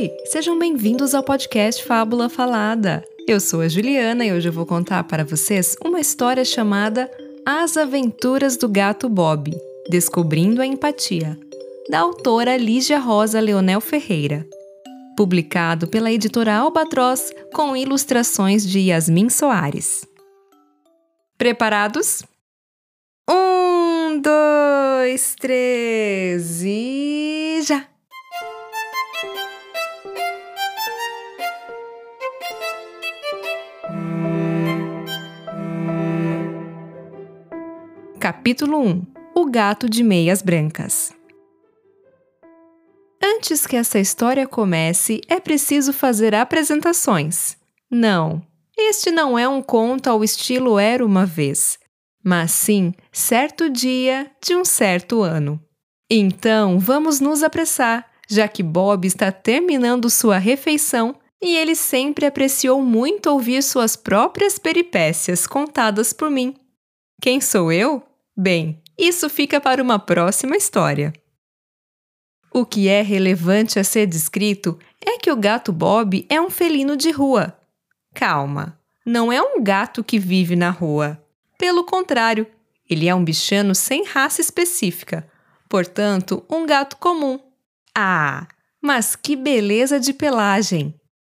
Oi, sejam bem-vindos ao podcast Fábula Falada. Eu sou a Juliana e hoje eu vou contar para vocês uma história chamada As Aventuras do Gato Bob Descobrindo a Empatia, da autora Lígia Rosa Leonel Ferreira. Publicado pela editora Albatroz com ilustrações de Yasmin Soares. Preparados? Um, dois, três e já! Capítulo 1 O Gato de Meias Brancas Antes que essa história comece, é preciso fazer apresentações. Não, este não é um conto ao estilo Era uma Vez, mas sim certo dia de um certo ano. Então vamos nos apressar, já que Bob está terminando sua refeição e ele sempre apreciou muito ouvir suas próprias peripécias contadas por mim. Quem sou eu? Bem, isso fica para uma próxima história. O que é relevante a ser descrito é que o gato Bob é um felino de rua. Calma, não é um gato que vive na rua. Pelo contrário, ele é um bichano sem raça específica, portanto, um gato comum. Ah, mas que beleza de pelagem!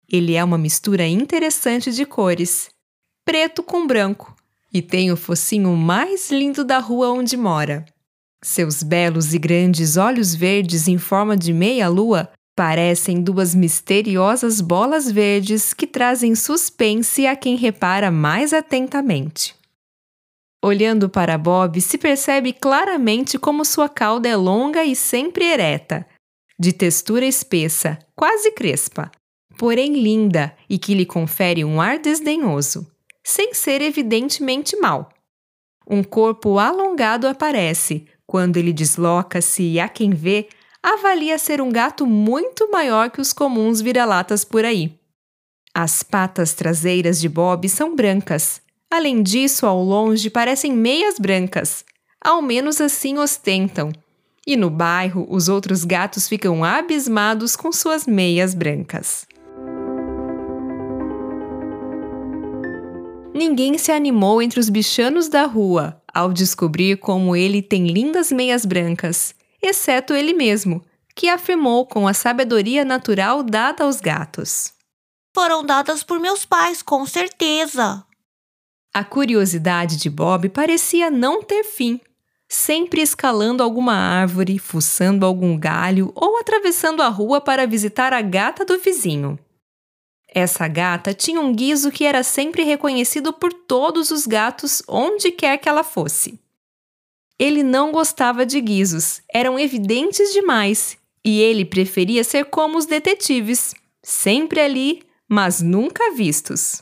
Ele é uma mistura interessante de cores: preto com branco, e tem o focinho mais lindo da rua onde mora. Seus belos e grandes olhos verdes em forma de meia-lua parecem duas misteriosas bolas verdes que trazem suspense a quem repara mais atentamente. Olhando para Bob, se percebe claramente como sua cauda é longa e sempre ereta, de textura espessa, quase crespa, porém linda e que lhe confere um ar desdenhoso sem ser evidentemente mal. Um corpo alongado aparece quando ele desloca-se e há quem vê avalia ser um gato muito maior que os comuns vira-latas por aí. As patas traseiras de Bob são brancas. Além disso, ao longe parecem meias brancas. Ao menos assim ostentam. E no bairro, os outros gatos ficam abismados com suas meias brancas. Ninguém se animou entre os bichanos da rua ao descobrir como ele tem lindas meias brancas, exceto ele mesmo, que afirmou com a sabedoria natural dada aos gatos. Foram dadas por meus pais, com certeza. A curiosidade de Bob parecia não ter fim, sempre escalando alguma árvore, fuçando algum galho ou atravessando a rua para visitar a gata do vizinho. Essa gata tinha um guiso que era sempre reconhecido por todos os gatos onde quer que ela fosse. Ele não gostava de guizos, eram evidentes demais, e ele preferia ser como os detetives, sempre ali, mas nunca vistos.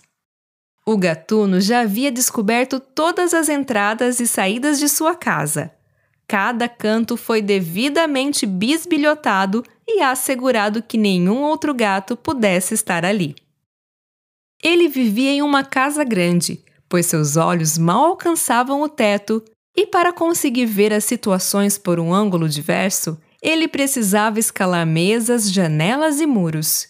O gatuno já havia descoberto todas as entradas e saídas de sua casa. Cada canto foi devidamente bisbilhotado e assegurado que nenhum outro gato pudesse estar ali. Ele vivia em uma casa grande, pois seus olhos mal alcançavam o teto, e para conseguir ver as situações por um ângulo diverso, ele precisava escalar mesas, janelas e muros.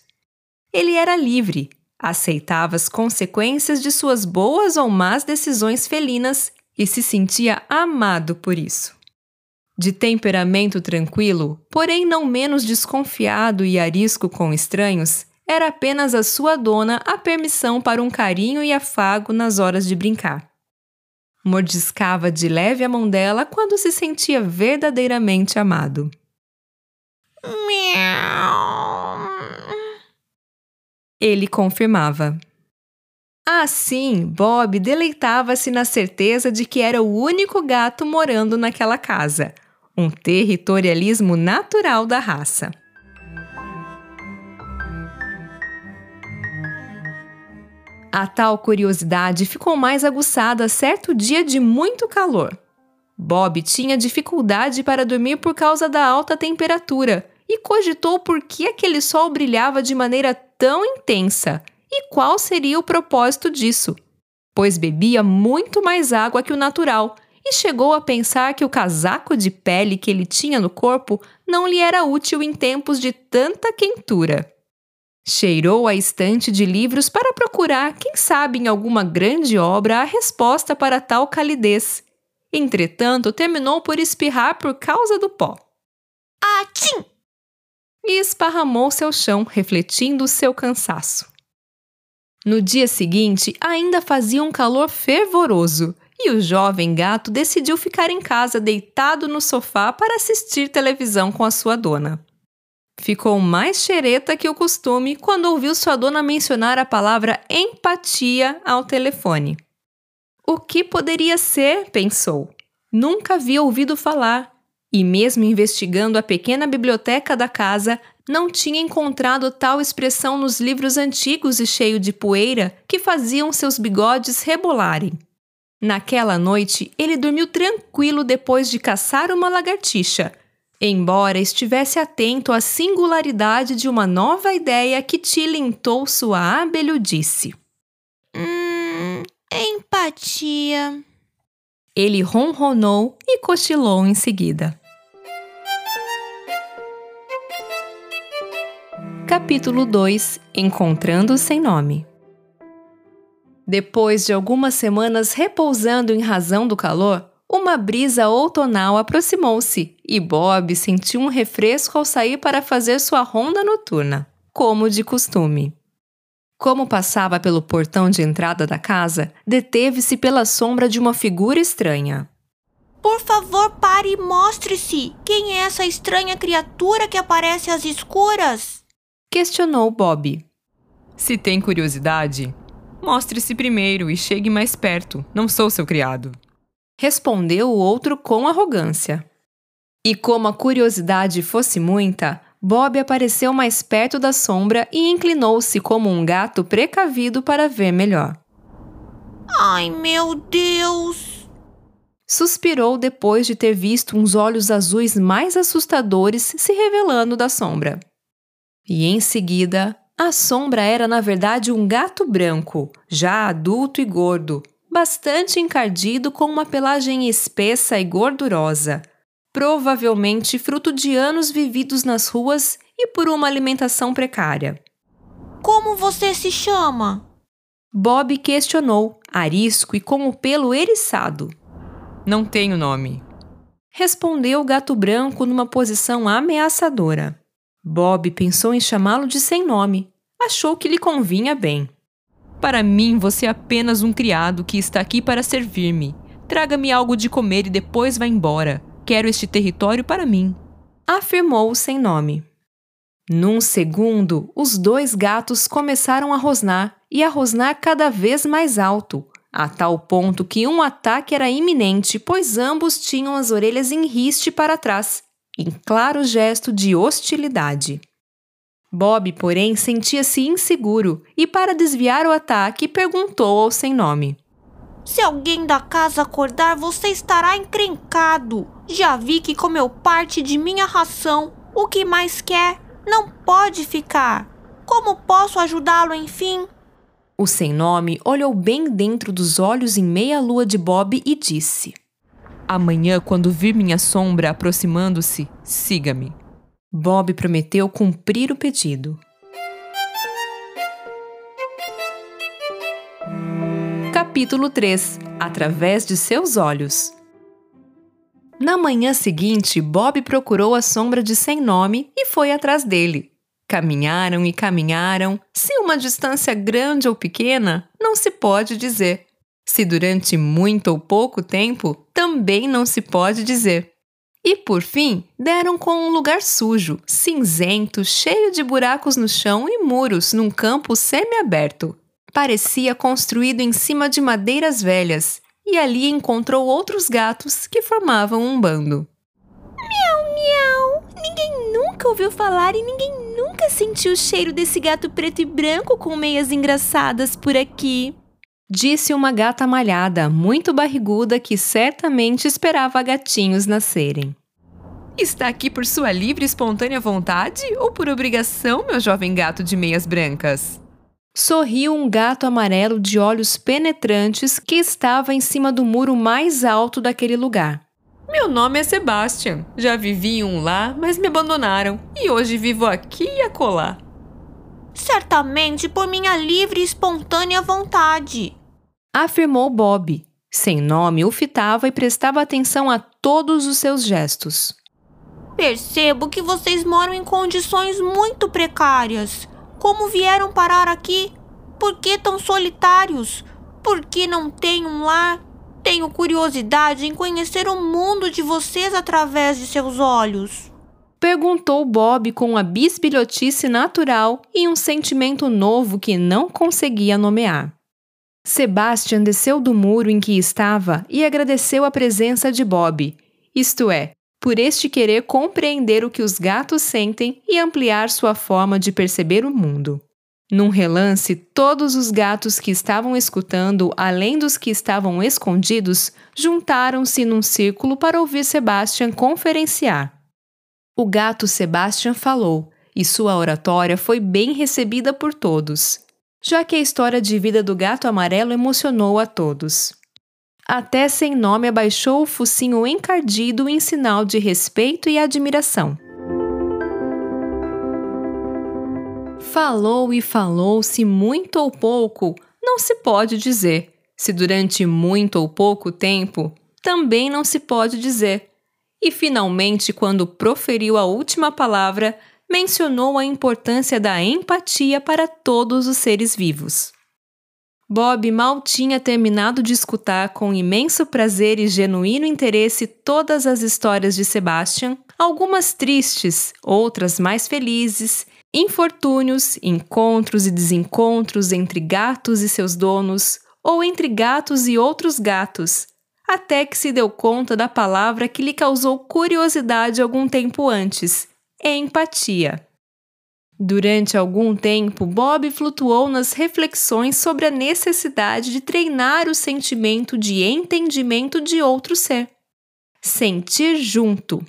Ele era livre, aceitava as consequências de suas boas ou más decisões felinas e se sentia amado por isso. De temperamento tranquilo, porém não menos desconfiado e arisco com estranhos, era apenas a sua dona a permissão para um carinho e afago nas horas de brincar. Mordiscava de leve a mão dela quando se sentia verdadeiramente amado. Ele confirmava. Assim, Bob deleitava-se na certeza de que era o único gato morando naquela casa, um territorialismo natural da raça. A tal curiosidade ficou mais aguçada certo dia de muito calor. Bob tinha dificuldade para dormir por causa da alta temperatura e cogitou por que aquele sol brilhava de maneira tão intensa e qual seria o propósito disso. Pois bebia muito mais água que o natural e chegou a pensar que o casaco de pele que ele tinha no corpo não lhe era útil em tempos de tanta quentura. Cheirou a estante de livros para procurar, quem sabe em alguma grande obra, a resposta para tal calidez. Entretanto, terminou por espirrar por causa do pó. Atim! E esparramou-se ao chão, refletindo o seu cansaço. No dia seguinte, ainda fazia um calor fervoroso e o jovem gato decidiu ficar em casa deitado no sofá para assistir televisão com a sua dona. Ficou mais xereta que o costume quando ouviu sua dona mencionar a palavra empatia ao telefone. O que poderia ser? pensou. Nunca havia ouvido falar. E, mesmo investigando a pequena biblioteca da casa, não tinha encontrado tal expressão nos livros antigos e cheios de poeira que faziam seus bigodes rebolarem. Naquela noite, ele dormiu tranquilo depois de caçar uma lagartixa, embora estivesse atento à singularidade de uma nova ideia que tilintou sua abelhudice. Hum, empatia. Ele ronronou e cochilou em seguida. Capítulo 2 Encontrando sem nome Depois de algumas semanas repousando em razão do calor, uma brisa outonal aproximou-se e Bob sentiu um refresco ao sair para fazer sua ronda noturna, como de costume. Como passava pelo portão de entrada da casa, deteve-se pela sombra de uma figura estranha. Por favor, pare e mostre-se! Quem é essa estranha criatura que aparece às escuras? Questionou Bob. Se tem curiosidade, mostre-se primeiro e chegue mais perto. Não sou seu criado respondeu o outro com arrogância. E como a curiosidade fosse muita, Bob apareceu mais perto da sombra e inclinou-se como um gato precavido para ver melhor. Ai, meu Deus! Suspirou depois de ter visto uns olhos azuis mais assustadores se revelando da sombra. E em seguida, a sombra era na verdade um gato branco, já adulto e gordo, bastante encardido com uma pelagem espessa e gordurosa, provavelmente fruto de anos vividos nas ruas e por uma alimentação precária. Como você se chama? Bob questionou, arisco e com o pelo eriçado. Não tenho nome. Respondeu o gato branco numa posição ameaçadora. Bob pensou em chamá-lo de sem nome. Achou que lhe convinha bem. Para mim, você é apenas um criado que está aqui para servir-me. Traga-me algo de comer e depois vá embora. Quero este território para mim. Afirmou sem nome. Num segundo, os dois gatos começaram a rosnar e a rosnar cada vez mais alto, a tal ponto que um ataque era iminente, pois ambos tinham as orelhas em riste para trás, em claro gesto de hostilidade. Bob, porém, sentia-se inseguro e, para desviar o ataque, perguntou ao sem nome: Se alguém da casa acordar, você estará encrencado. Já vi que comeu parte de minha ração. O que mais quer? Não pode ficar. Como posso ajudá-lo, enfim? O sem nome olhou bem dentro dos olhos em meia-lua de Bob e disse: Amanhã, quando vir minha sombra aproximando-se, siga-me. Bob prometeu cumprir o pedido. Capítulo 3 Através de seus olhos. Na manhã seguinte, Bob procurou a sombra de sem nome e foi atrás dele. Caminharam e caminharam, se uma distância grande ou pequena, não se pode dizer. Se durante muito ou pouco tempo, também não se pode dizer. E por fim, deram com um lugar sujo, cinzento, cheio de buracos no chão e muros num campo semiaberto. Parecia construído em cima de madeiras velhas, e ali encontrou outros gatos que formavam um bando. Miau, miau! Ninguém nunca ouviu falar e ninguém nunca sentiu o cheiro desse gato preto e branco com meias engraçadas por aqui. Disse uma gata malhada, muito barriguda, que certamente esperava gatinhos nascerem. Está aqui por sua livre e espontânea vontade ou por obrigação, meu jovem gato de meias brancas? Sorriu um gato amarelo de olhos penetrantes que estava em cima do muro mais alto daquele lugar. Meu nome é Sebastian. Já vivi em um lá, mas me abandonaram. E hoje vivo aqui e acolá. Certamente por minha livre e espontânea vontade. Afirmou Bob. Sem nome, o fitava e prestava atenção a todos os seus gestos. Percebo que vocês moram em condições muito precárias. Como vieram parar aqui? Por que tão solitários? Por que não têm um lar? Tenho curiosidade em conhecer o mundo de vocês através de seus olhos. Perguntou Bob com a bisbilhotice natural e um sentimento novo que não conseguia nomear. Sebastian desceu do muro em que estava e agradeceu a presença de Bob, isto é, por este querer compreender o que os gatos sentem e ampliar sua forma de perceber o mundo. Num relance, todos os gatos que estavam escutando, além dos que estavam escondidos, juntaram-se num círculo para ouvir Sebastian conferenciar. O gato Sebastian falou, e sua oratória foi bem recebida por todos, já que a história de vida do gato amarelo emocionou a todos. Até sem nome abaixou o focinho encardido em sinal de respeito e admiração. Falou e falou, se muito ou pouco, não se pode dizer. Se durante muito ou pouco tempo, também não se pode dizer. E finalmente, quando proferiu a última palavra, mencionou a importância da empatia para todos os seres vivos. Bob mal tinha terminado de escutar com imenso prazer e genuíno interesse todas as histórias de Sebastian, algumas tristes, outras mais felizes, infortúnios, encontros e desencontros entre gatos e seus donos, ou entre gatos e outros gatos, até que se deu conta da palavra que lhe causou curiosidade algum tempo antes: empatia. Durante algum tempo, Bob flutuou nas reflexões sobre a necessidade de treinar o sentimento de entendimento de outro ser. Sentir junto.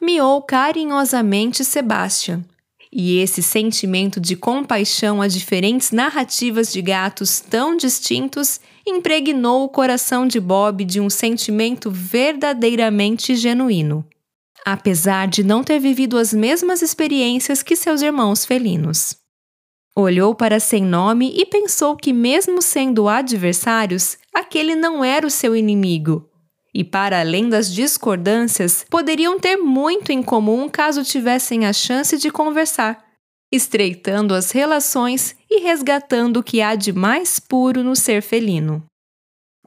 Miou carinhosamente Sebastian, e esse sentimento de compaixão a diferentes narrativas de gatos tão distintos impregnou o coração de Bob de um sentimento verdadeiramente genuíno, apesar de não ter vivido as mesmas experiências que seus irmãos felinos. Olhou para sem nome e pensou que, mesmo sendo adversários, aquele não era o seu inimigo, e, para além das discordâncias, poderiam ter muito em comum caso tivessem a chance de conversar, estreitando as relações e resgatando o que há de mais puro no ser felino.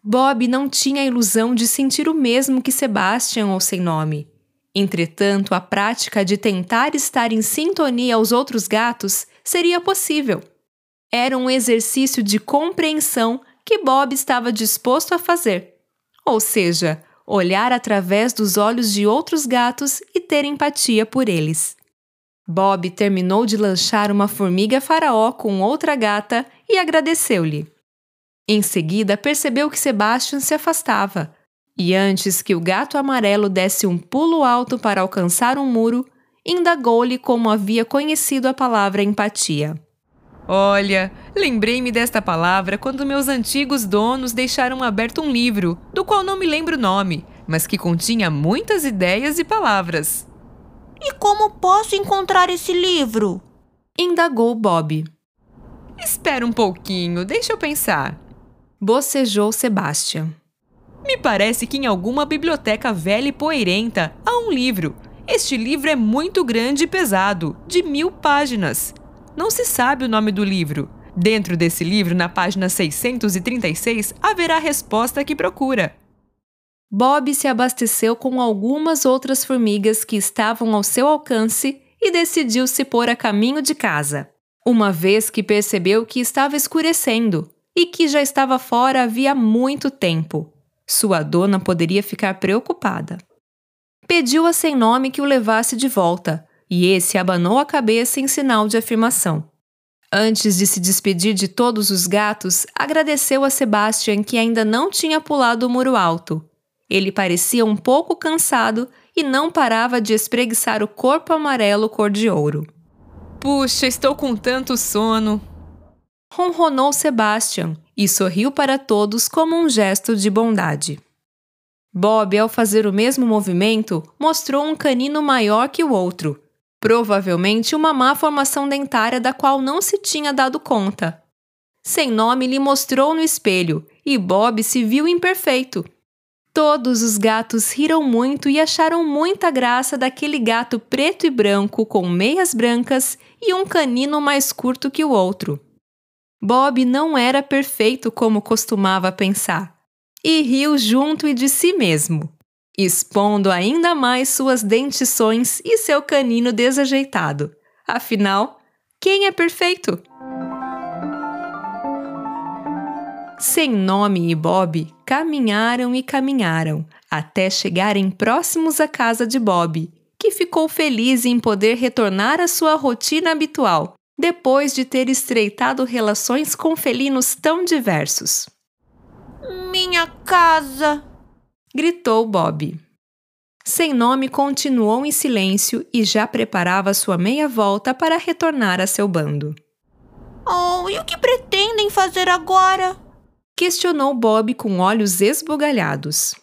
Bob não tinha a ilusão de sentir o mesmo que Sebastian ou sem nome. Entretanto, a prática de tentar estar em sintonia aos outros gatos seria possível. Era um exercício de compreensão que Bob estava disposto a fazer ou seja, olhar através dos olhos de outros gatos e ter empatia por eles. Bob terminou de lanchar uma formiga faraó com outra gata e agradeceu-lhe. Em seguida, percebeu que Sebastian se afastava, e antes que o gato amarelo desse um pulo alto para alcançar um muro, indagou-lhe como havia conhecido a palavra empatia. Olha, lembrei-me desta palavra quando meus antigos donos deixaram aberto um livro, do qual não me lembro o nome, mas que continha muitas ideias e palavras. E como posso encontrar esse livro? indagou Bob. Espera um pouquinho, deixa eu pensar. Bocejou Sebastian. Parece que em alguma biblioteca velha e poeirenta há um livro. Este livro é muito grande e pesado, de mil páginas. Não se sabe o nome do livro. Dentro desse livro, na página 636, haverá a resposta que procura. Bob se abasteceu com algumas outras formigas que estavam ao seu alcance e decidiu se pôr a caminho de casa, uma vez que percebeu que estava escurecendo e que já estava fora havia muito tempo. Sua dona poderia ficar preocupada. Pediu a sem nome que o levasse de volta, e esse abanou a cabeça em sinal de afirmação. Antes de se despedir de todos os gatos, agradeceu a Sebastian que ainda não tinha pulado o muro alto. Ele parecia um pouco cansado e não parava de espreguiçar o corpo amarelo cor de ouro. Puxa, estou com tanto sono! Ronronou Sebastian e sorriu para todos como um gesto de bondade. Bob, ao fazer o mesmo movimento, mostrou um canino maior que o outro, Provavelmente uma má formação dentária da qual não se tinha dado conta. Sem nome lhe mostrou no espelho e Bob se viu imperfeito. Todos os gatos riram muito e acharam muita graça daquele gato preto e branco com meias brancas e um canino mais curto que o outro. Bob não era perfeito como costumava pensar, e riu junto e de si mesmo, expondo ainda mais suas dentições e seu canino desajeitado. Afinal, quem é perfeito? Sem nome e Bob caminharam e caminharam até chegarem próximos à casa de Bob, que ficou feliz em poder retornar à sua rotina habitual, depois de ter estreitado relações com felinos tão diversos. Minha casa! gritou Bob. Sem nome continuou em silêncio e já preparava sua meia volta para retornar a seu bando. Oh, e o que pretendem fazer agora? questionou Bob com olhos esbugalhados.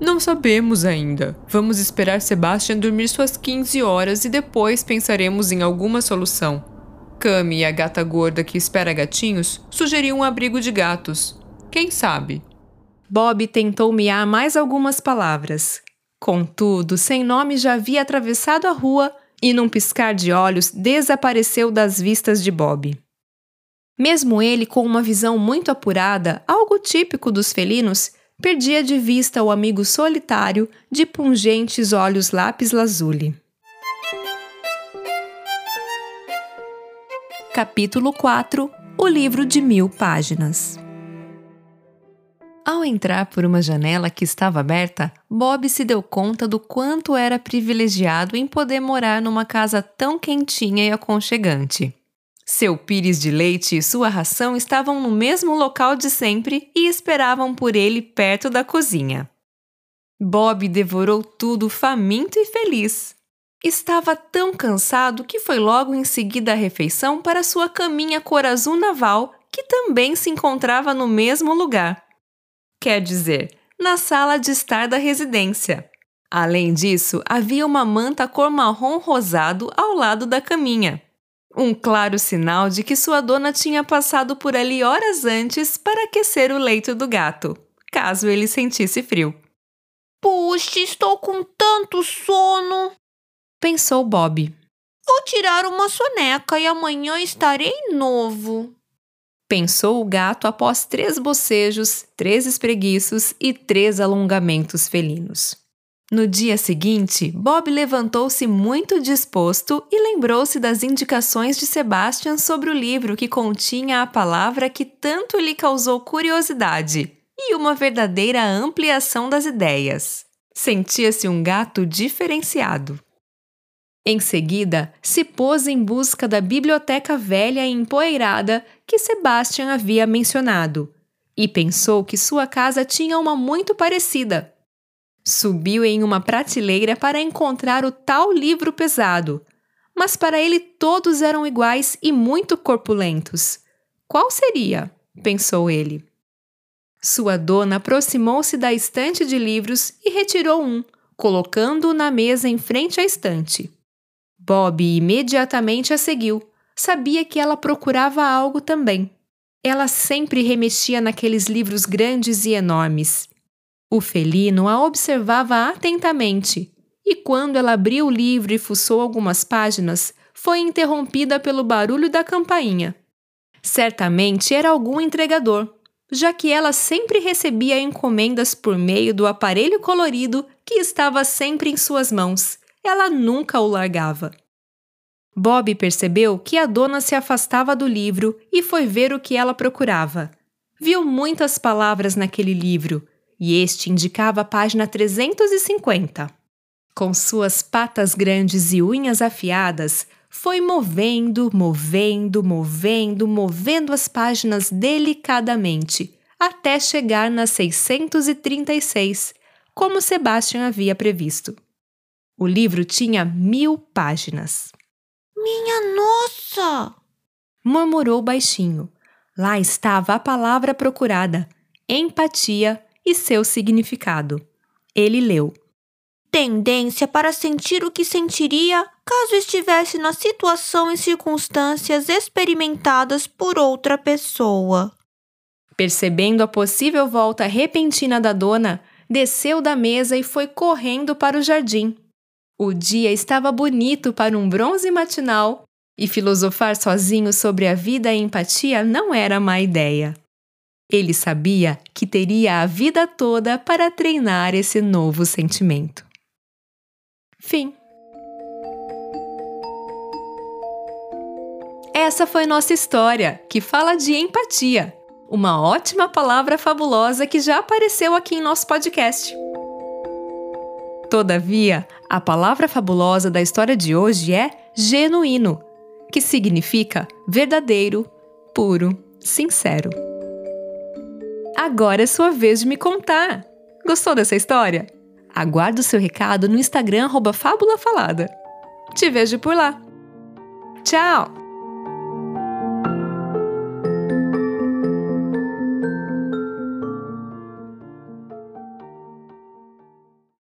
Não sabemos ainda. Vamos esperar Sebastian dormir suas 15 horas e depois pensaremos em alguma solução. Cami, a gata gorda que espera gatinhos, sugeriu um abrigo de gatos. Quem sabe? Bob tentou miar mais algumas palavras. Contudo, sem nome já havia atravessado a rua e, num piscar de olhos, desapareceu das vistas de Bob. Mesmo ele, com uma visão muito apurada, algo típico dos felinos, perdia de vista o amigo solitário de pungentes olhos lápis lazuli. Capítulo 4 O livro de mil páginas. Ao entrar por uma janela que estava aberta, Bob se deu conta do quanto era privilegiado em poder morar numa casa tão quentinha e aconchegante. Seu pires de leite e sua ração estavam no mesmo local de sempre e esperavam por ele perto da cozinha. Bob devorou tudo faminto e feliz. Estava tão cansado que foi logo em seguida à refeição para sua caminha cor azul naval, que também se encontrava no mesmo lugar. Quer dizer, na sala de estar da residência. Além disso, havia uma manta cor marrom rosado ao lado da caminha. Um claro sinal de que sua dona tinha passado por ali horas antes para aquecer o leito do gato, caso ele sentisse frio. Puxa, estou com tanto sono! Pensou Bob. Vou tirar uma soneca e amanhã estarei novo. Pensou o gato após três bocejos, três espreguiços e três alongamentos felinos. No dia seguinte, Bob levantou-se muito disposto e lembrou-se das indicações de Sebastian sobre o livro que continha a palavra que tanto lhe causou curiosidade e uma verdadeira ampliação das ideias. Sentia-se um gato diferenciado. Em seguida, se pôs em busca da biblioteca velha e empoeirada que Sebastian havia mencionado e pensou que sua casa tinha uma muito parecida Subiu em uma prateleira para encontrar o tal livro pesado, mas para ele todos eram iguais e muito corpulentos. Qual seria? pensou ele. Sua dona aproximou-se da estante de livros e retirou um, colocando-o na mesa em frente à estante. Bob imediatamente a seguiu. Sabia que ela procurava algo também. Ela sempre remexia naqueles livros grandes e enormes. O felino a observava atentamente, e quando ela abriu o livro e fuçou algumas páginas, foi interrompida pelo barulho da campainha. Certamente era algum entregador, já que ela sempre recebia encomendas por meio do aparelho colorido que estava sempre em suas mãos. Ela nunca o largava. Bob percebeu que a dona se afastava do livro e foi ver o que ela procurava. Viu muitas palavras naquele livro, e este indicava a página 350. Com suas patas grandes e unhas afiadas, foi movendo, movendo, movendo, movendo as páginas delicadamente, até chegar na 636, como Sebastian havia previsto. O livro tinha mil páginas. Minha nossa! murmurou baixinho. Lá estava a palavra procurada: empatia e seu significado. Ele leu: tendência para sentir o que sentiria caso estivesse na situação e circunstâncias experimentadas por outra pessoa. Percebendo a possível volta repentina da dona, desceu da mesa e foi correndo para o jardim. O dia estava bonito para um bronze matinal e filosofar sozinho sobre a vida e empatia não era má ideia. Ele sabia que teria a vida toda para treinar esse novo sentimento. Fim. Essa foi nossa história, que fala de empatia, uma ótima palavra fabulosa que já apareceu aqui em nosso podcast. Todavia, a palavra fabulosa da história de hoje é genuíno, que significa verdadeiro, puro, sincero. Agora é sua vez de me contar. Gostou dessa história? Aguardo seu recado no Instagram Fábula Falada. Te vejo por lá. Tchau!